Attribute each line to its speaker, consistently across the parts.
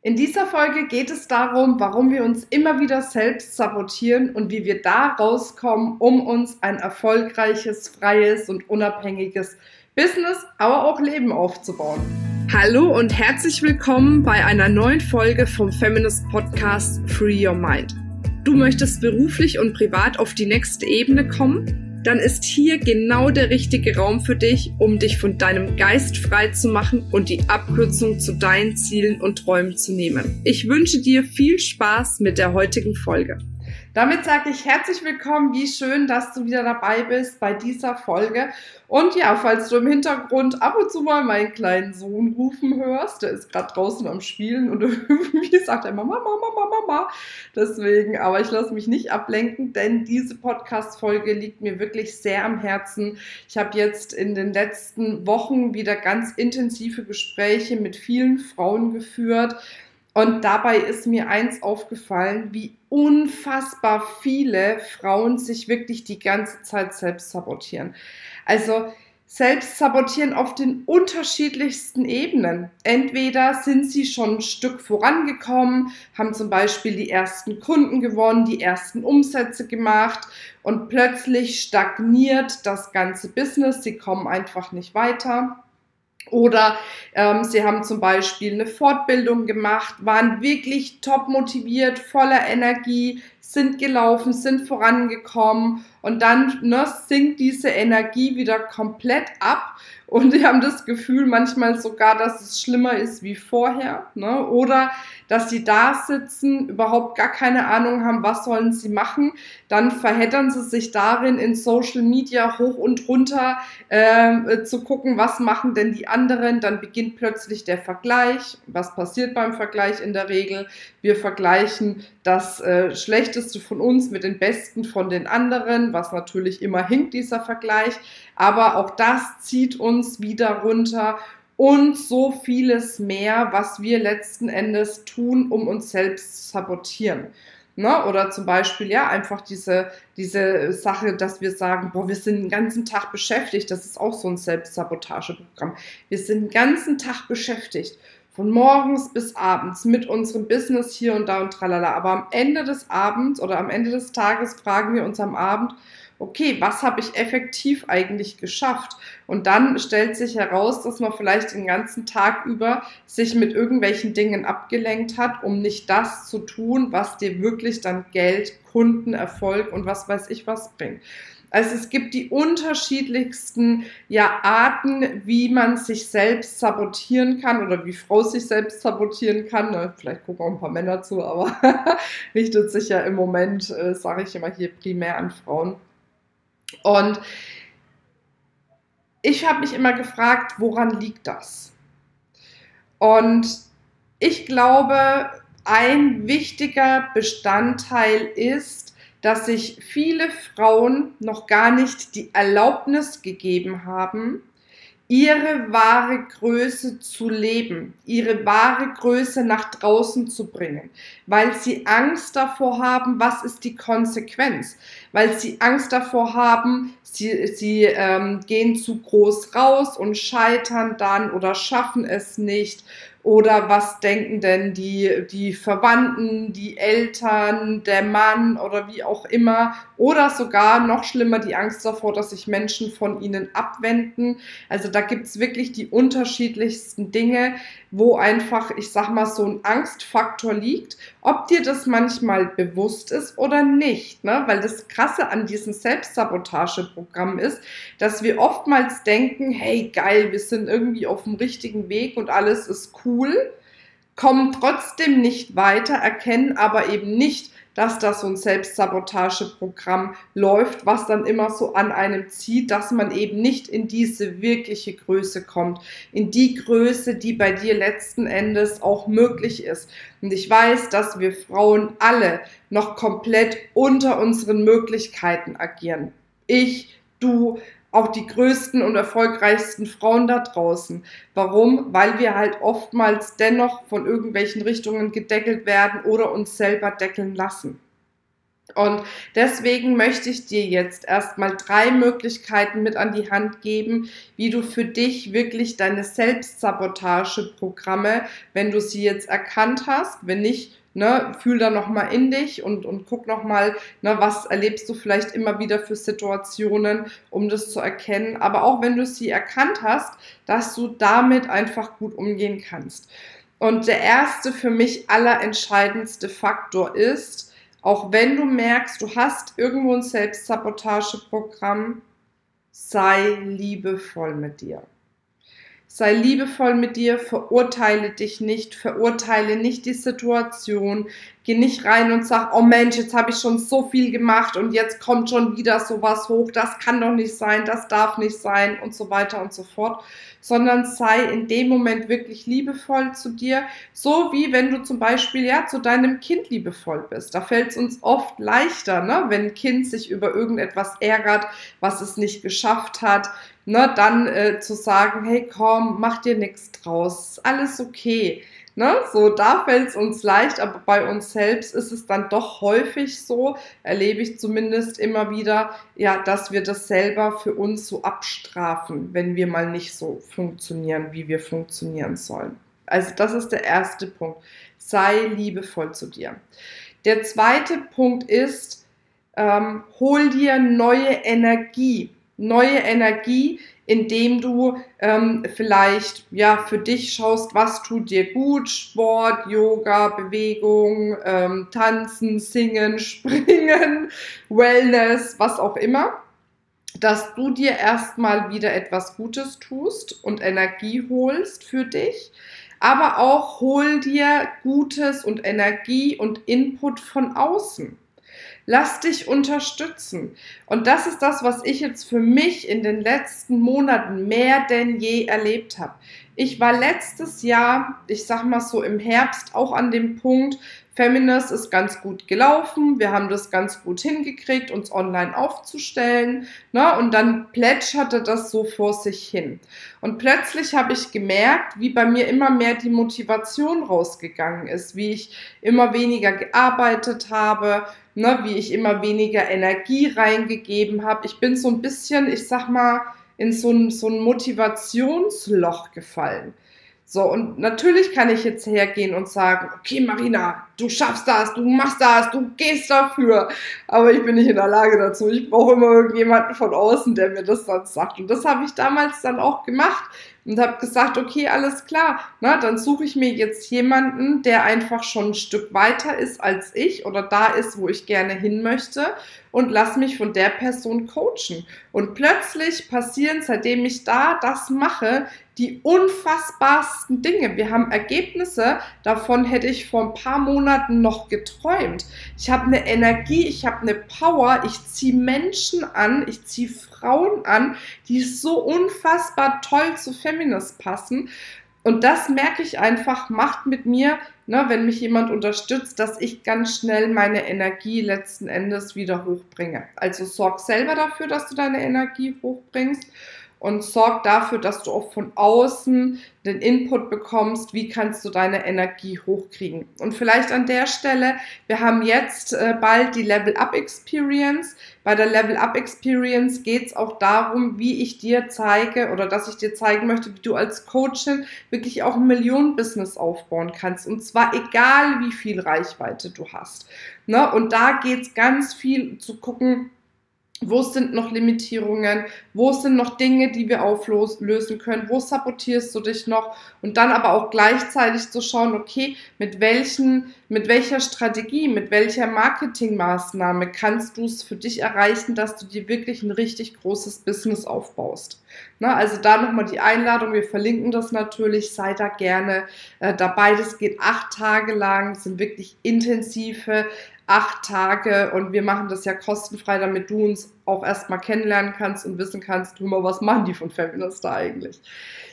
Speaker 1: In dieser Folge geht es darum, warum wir uns immer wieder selbst sabotieren und wie wir da rauskommen, um uns ein erfolgreiches, freies und unabhängiges Business, aber auch Leben aufzubauen. Hallo und herzlich willkommen bei einer neuen Folge vom Feminist Podcast Free Your Mind. Du möchtest beruflich und privat auf die nächste Ebene kommen? Dann ist hier genau der richtige Raum für dich, um dich von deinem Geist frei zu machen und die Abkürzung zu deinen Zielen und Träumen zu nehmen. Ich wünsche dir viel Spaß mit der heutigen Folge. Damit sage ich herzlich willkommen, wie schön, dass du wieder dabei bist bei dieser Folge. Und ja, falls du im Hintergrund ab und zu mal meinen kleinen Sohn rufen hörst, der ist gerade draußen am Spielen und irgendwie sagt er immer Mama, Mama, Mama. Deswegen, aber ich lasse mich nicht ablenken, denn diese Podcast-Folge liegt mir wirklich sehr am Herzen. Ich habe jetzt in den letzten Wochen wieder ganz intensive Gespräche mit vielen Frauen geführt und dabei ist mir eins aufgefallen, wie unfassbar viele Frauen sich wirklich die ganze Zeit selbst sabotieren. Also selbst sabotieren auf den unterschiedlichsten Ebenen. Entweder sind sie schon ein Stück vorangekommen, haben zum Beispiel die ersten Kunden gewonnen, die ersten Umsätze gemacht und plötzlich stagniert das ganze Business, sie kommen einfach nicht weiter. Oder ähm, sie haben zum Beispiel eine Fortbildung gemacht, waren wirklich top motiviert, voller Energie, sind gelaufen, sind vorangekommen und dann ne, sinkt diese Energie wieder komplett ab und die haben das Gefühl manchmal sogar, dass es schlimmer ist wie vorher. Ne? Oder dass sie da sitzen, überhaupt gar keine Ahnung haben, was sollen sie machen. Dann verheddern sie sich darin, in Social Media hoch und runter äh, zu gucken, was machen denn die anderen. Dann beginnt plötzlich der Vergleich. Was passiert beim Vergleich in der Regel? Wir vergleichen das äh, Schlechteste von uns mit den Besten von den anderen, was natürlich immer hinkt, dieser Vergleich. Aber auch das zieht uns wieder runter und so vieles mehr, was wir letzten Endes tun, um uns selbst zu sabotieren. Ne? Oder zum Beispiel, ja, einfach diese, diese Sache, dass wir sagen, boah, wir sind den ganzen Tag beschäftigt. Das ist auch so ein Selbstsabotageprogramm. Wir sind den ganzen Tag beschäftigt. Von morgens bis abends mit unserem Business hier und da und tralala. Aber am Ende des Abends oder am Ende des Tages fragen wir uns am Abend, okay, was habe ich effektiv eigentlich geschafft? Und dann stellt sich heraus, dass man vielleicht den ganzen Tag über sich mit irgendwelchen Dingen abgelenkt hat, um nicht das zu tun, was dir wirklich dann Geld, Kunden, Erfolg und was weiß ich was bringt. Also es gibt die unterschiedlichsten ja, Arten, wie man sich selbst sabotieren kann oder wie Frau sich selbst sabotieren kann. Ne? Vielleicht gucken auch ein paar Männer zu, aber richtet sich ja im Moment, äh, sage ich immer hier, primär an Frauen. Und ich habe mich immer gefragt, woran liegt das? Und ich glaube, ein wichtiger Bestandteil ist, dass sich viele Frauen noch gar nicht die Erlaubnis gegeben haben, ihre wahre Größe zu leben, ihre wahre Größe nach draußen zu bringen, weil sie Angst davor haben, was ist die Konsequenz, weil sie Angst davor haben, sie, sie ähm, gehen zu groß raus und scheitern dann oder schaffen es nicht oder was denken denn die, die Verwandten, die Eltern, der Mann oder wie auch immer? Oder sogar noch schlimmer die Angst davor, dass sich Menschen von ihnen abwenden. Also da gibt's wirklich die unterschiedlichsten Dinge, wo einfach, ich sag mal, so ein Angstfaktor liegt. Ob dir das manchmal bewusst ist oder nicht. Ne? Weil das Krasse an diesem Selbstsabotageprogramm ist, dass wir oftmals denken, hey geil, wir sind irgendwie auf dem richtigen Weg und alles ist cool cool, kommen trotzdem nicht weiter, erkennen aber eben nicht, dass da so ein Selbstsabotageprogramm läuft, was dann immer so an einem zieht, dass man eben nicht in diese wirkliche Größe kommt, in die Größe, die bei dir letzten Endes auch möglich ist. Und ich weiß, dass wir Frauen alle noch komplett unter unseren Möglichkeiten agieren. Ich, du, auch die größten und erfolgreichsten Frauen da draußen. Warum? Weil wir halt oftmals dennoch von irgendwelchen Richtungen gedeckelt werden oder uns selber deckeln lassen. Und deswegen möchte ich dir jetzt erstmal drei Möglichkeiten mit an die Hand geben, wie du für dich wirklich deine Selbstsabotageprogramme, wenn du sie jetzt erkannt hast, wenn nicht, ne, fühl da nochmal in dich und, und guck nochmal, ne, was erlebst du vielleicht immer wieder für Situationen, um das zu erkennen. Aber auch wenn du sie erkannt hast, dass du damit einfach gut umgehen kannst. Und der erste für mich allerentscheidendste Faktor ist, auch wenn du merkst, du hast irgendwo ein Selbstsabotageprogramm, sei liebevoll mit dir. Sei liebevoll mit dir, verurteile dich nicht, verurteile nicht die Situation, geh nicht rein und sag, oh Mensch, jetzt habe ich schon so viel gemacht und jetzt kommt schon wieder sowas hoch, das kann doch nicht sein, das darf nicht sein und so weiter und so fort, sondern sei in dem Moment wirklich liebevoll zu dir, so wie wenn du zum Beispiel ja zu deinem Kind liebevoll bist. Da fällt es uns oft leichter, ne, wenn ein Kind sich über irgendetwas ärgert, was es nicht geschafft hat, ne, dann äh, zu sagen, hey komm, mach dir nichts draus, alles okay. Ne? So, da fällt es uns leicht, aber bei uns selbst ist es dann doch häufig so, erlebe ich zumindest immer wieder, ja, dass wir das selber für uns so abstrafen, wenn wir mal nicht so funktionieren, wie wir funktionieren sollen. Also das ist der erste Punkt. Sei liebevoll zu dir. Der zweite Punkt ist, ähm, hol dir neue Energie neue Energie, indem du ähm, vielleicht ja für dich schaust, was tut dir gut, Sport, Yoga, Bewegung, ähm, Tanzen, Singen, Springen, Wellness, was auch immer, dass du dir erstmal wieder etwas Gutes tust und Energie holst für dich, aber auch hol dir Gutes und Energie und Input von außen. Lass dich unterstützen. Und das ist das, was ich jetzt für mich in den letzten Monaten mehr denn je erlebt habe. Ich war letztes Jahr, ich sag mal so im Herbst, auch an dem Punkt, Feminist ist ganz gut gelaufen. Wir haben das ganz gut hingekriegt, uns online aufzustellen. Ne? Und dann plätscherte das so vor sich hin. Und plötzlich habe ich gemerkt, wie bei mir immer mehr die Motivation rausgegangen ist, wie ich immer weniger gearbeitet habe, ne? wie ich immer weniger Energie reingegeben habe. Ich bin so ein bisschen, ich sag mal, in so ein, so ein Motivationsloch gefallen. So, und natürlich kann ich jetzt hergehen und sagen, okay, Marina, du schaffst das, du machst das, du gehst dafür. Aber ich bin nicht in der Lage dazu. Ich brauche immer irgendjemanden von außen, der mir das dann sagt. Und das habe ich damals dann auch gemacht und habe gesagt, okay, alles klar, na, dann suche ich mir jetzt jemanden, der einfach schon ein Stück weiter ist als ich oder da ist, wo ich gerne hin möchte und lass mich von der Person coachen. Und plötzlich passieren, seitdem ich da das mache, die unfassbarsten Dinge. Wir haben Ergebnisse, davon hätte ich vor ein paar Monaten noch geträumt. Ich habe eine Energie, ich habe eine Power, ich ziehe Menschen an, ich ziehe Frauen an, die so unfassbar toll zu Feminist passen. Und das merke ich einfach, macht mit mir, ne, wenn mich jemand unterstützt, dass ich ganz schnell meine Energie letzten Endes wieder hochbringe. Also sorg selber dafür, dass du deine Energie hochbringst und sorg dafür, dass du auch von außen den Input bekommst, wie kannst du deine Energie hochkriegen. Und vielleicht an der Stelle, wir haben jetzt äh, bald die Level Up Experience. Bei der Level Up Experience geht es auch darum, wie ich dir zeige oder dass ich dir zeigen möchte, wie du als Coachin wirklich auch ein Millionen-Business aufbauen kannst. Und zwar egal, wie viel Reichweite du hast. Ne? Und da geht es ganz viel zu gucken, wo sind noch Limitierungen? Wo sind noch Dinge, die wir auflösen können? Wo sabotierst du dich noch? Und dann aber auch gleichzeitig zu schauen, okay, mit welchen, mit welcher Strategie, mit welcher Marketingmaßnahme kannst du es für dich erreichen, dass du dir wirklich ein richtig großes Business aufbaust? Na, also da nochmal die Einladung. Wir verlinken das natürlich. Sei da gerne äh, dabei. Das geht acht Tage lang, sind wirklich intensive acht Tage und wir machen das ja kostenfrei, damit du uns auch erstmal kennenlernen kannst und wissen kannst, mal, was machen die von Feminist da eigentlich.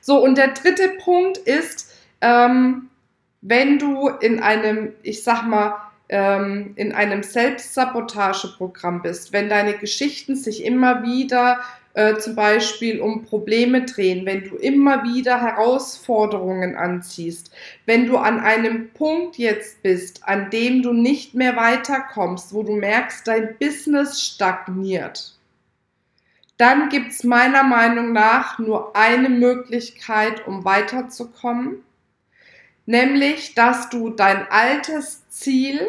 Speaker 1: So, und der dritte Punkt ist, ähm, wenn du in einem, ich sag mal, ähm, in einem Selbstsabotageprogramm bist, wenn deine Geschichten sich immer wieder äh, zum Beispiel um Probleme drehen, wenn du immer wieder Herausforderungen anziehst, wenn du an einem Punkt jetzt bist, an dem du nicht mehr weiterkommst, wo du merkst, dein Business stagniert, dann gibt es meiner Meinung nach nur eine Möglichkeit, um weiterzukommen, nämlich dass du dein altes Ziel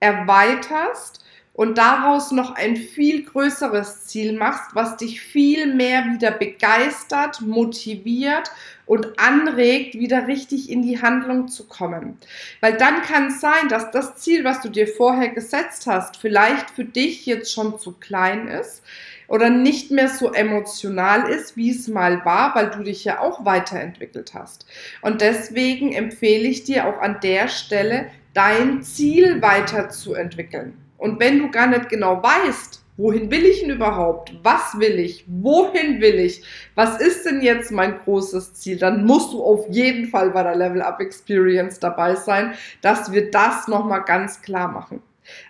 Speaker 1: erweiterst und daraus noch ein viel größeres Ziel machst, was dich viel mehr wieder begeistert, motiviert und anregt, wieder richtig in die Handlung zu kommen. Weil dann kann es sein, dass das Ziel, was du dir vorher gesetzt hast, vielleicht für dich jetzt schon zu klein ist oder nicht mehr so emotional ist, wie es mal war, weil du dich ja auch weiterentwickelt hast. Und deswegen empfehle ich dir auch an der Stelle, dein Ziel weiterzuentwickeln. Und wenn du gar nicht genau weißt, wohin will ich denn überhaupt? Was will ich? Wohin will ich? Was ist denn jetzt mein großes Ziel? Dann musst du auf jeden Fall bei der Level Up Experience dabei sein, dass wir das nochmal ganz klar machen.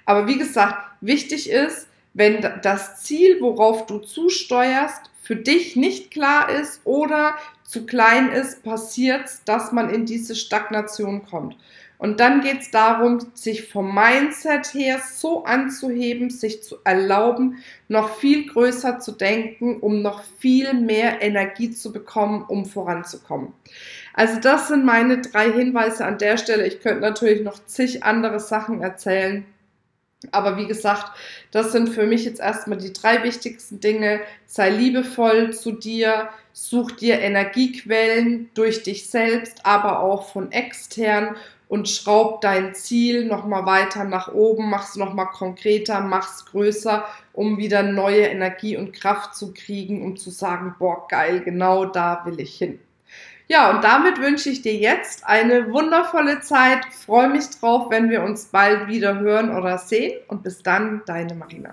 Speaker 1: Aber wie gesagt, wichtig ist, wenn das Ziel, worauf du zusteuerst, für dich nicht klar ist oder zu klein ist, passiert, dass man in diese Stagnation kommt. Und dann geht es darum, sich vom Mindset her so anzuheben, sich zu erlauben, noch viel größer zu denken, um noch viel mehr Energie zu bekommen, um voranzukommen. Also das sind meine drei Hinweise an der Stelle. Ich könnte natürlich noch zig andere Sachen erzählen. Aber wie gesagt, das sind für mich jetzt erstmal die drei wichtigsten Dinge. Sei liebevoll zu dir, such dir Energiequellen durch dich selbst, aber auch von extern und schraub dein Ziel nochmal weiter nach oben, mach's nochmal konkreter, mach's größer, um wieder neue Energie und Kraft zu kriegen, um zu sagen, boah, geil, genau da will ich hin. Ja, und damit wünsche ich dir jetzt eine wundervolle Zeit. Freue mich drauf, wenn wir uns bald wieder hören oder sehen. Und bis dann, deine Marina.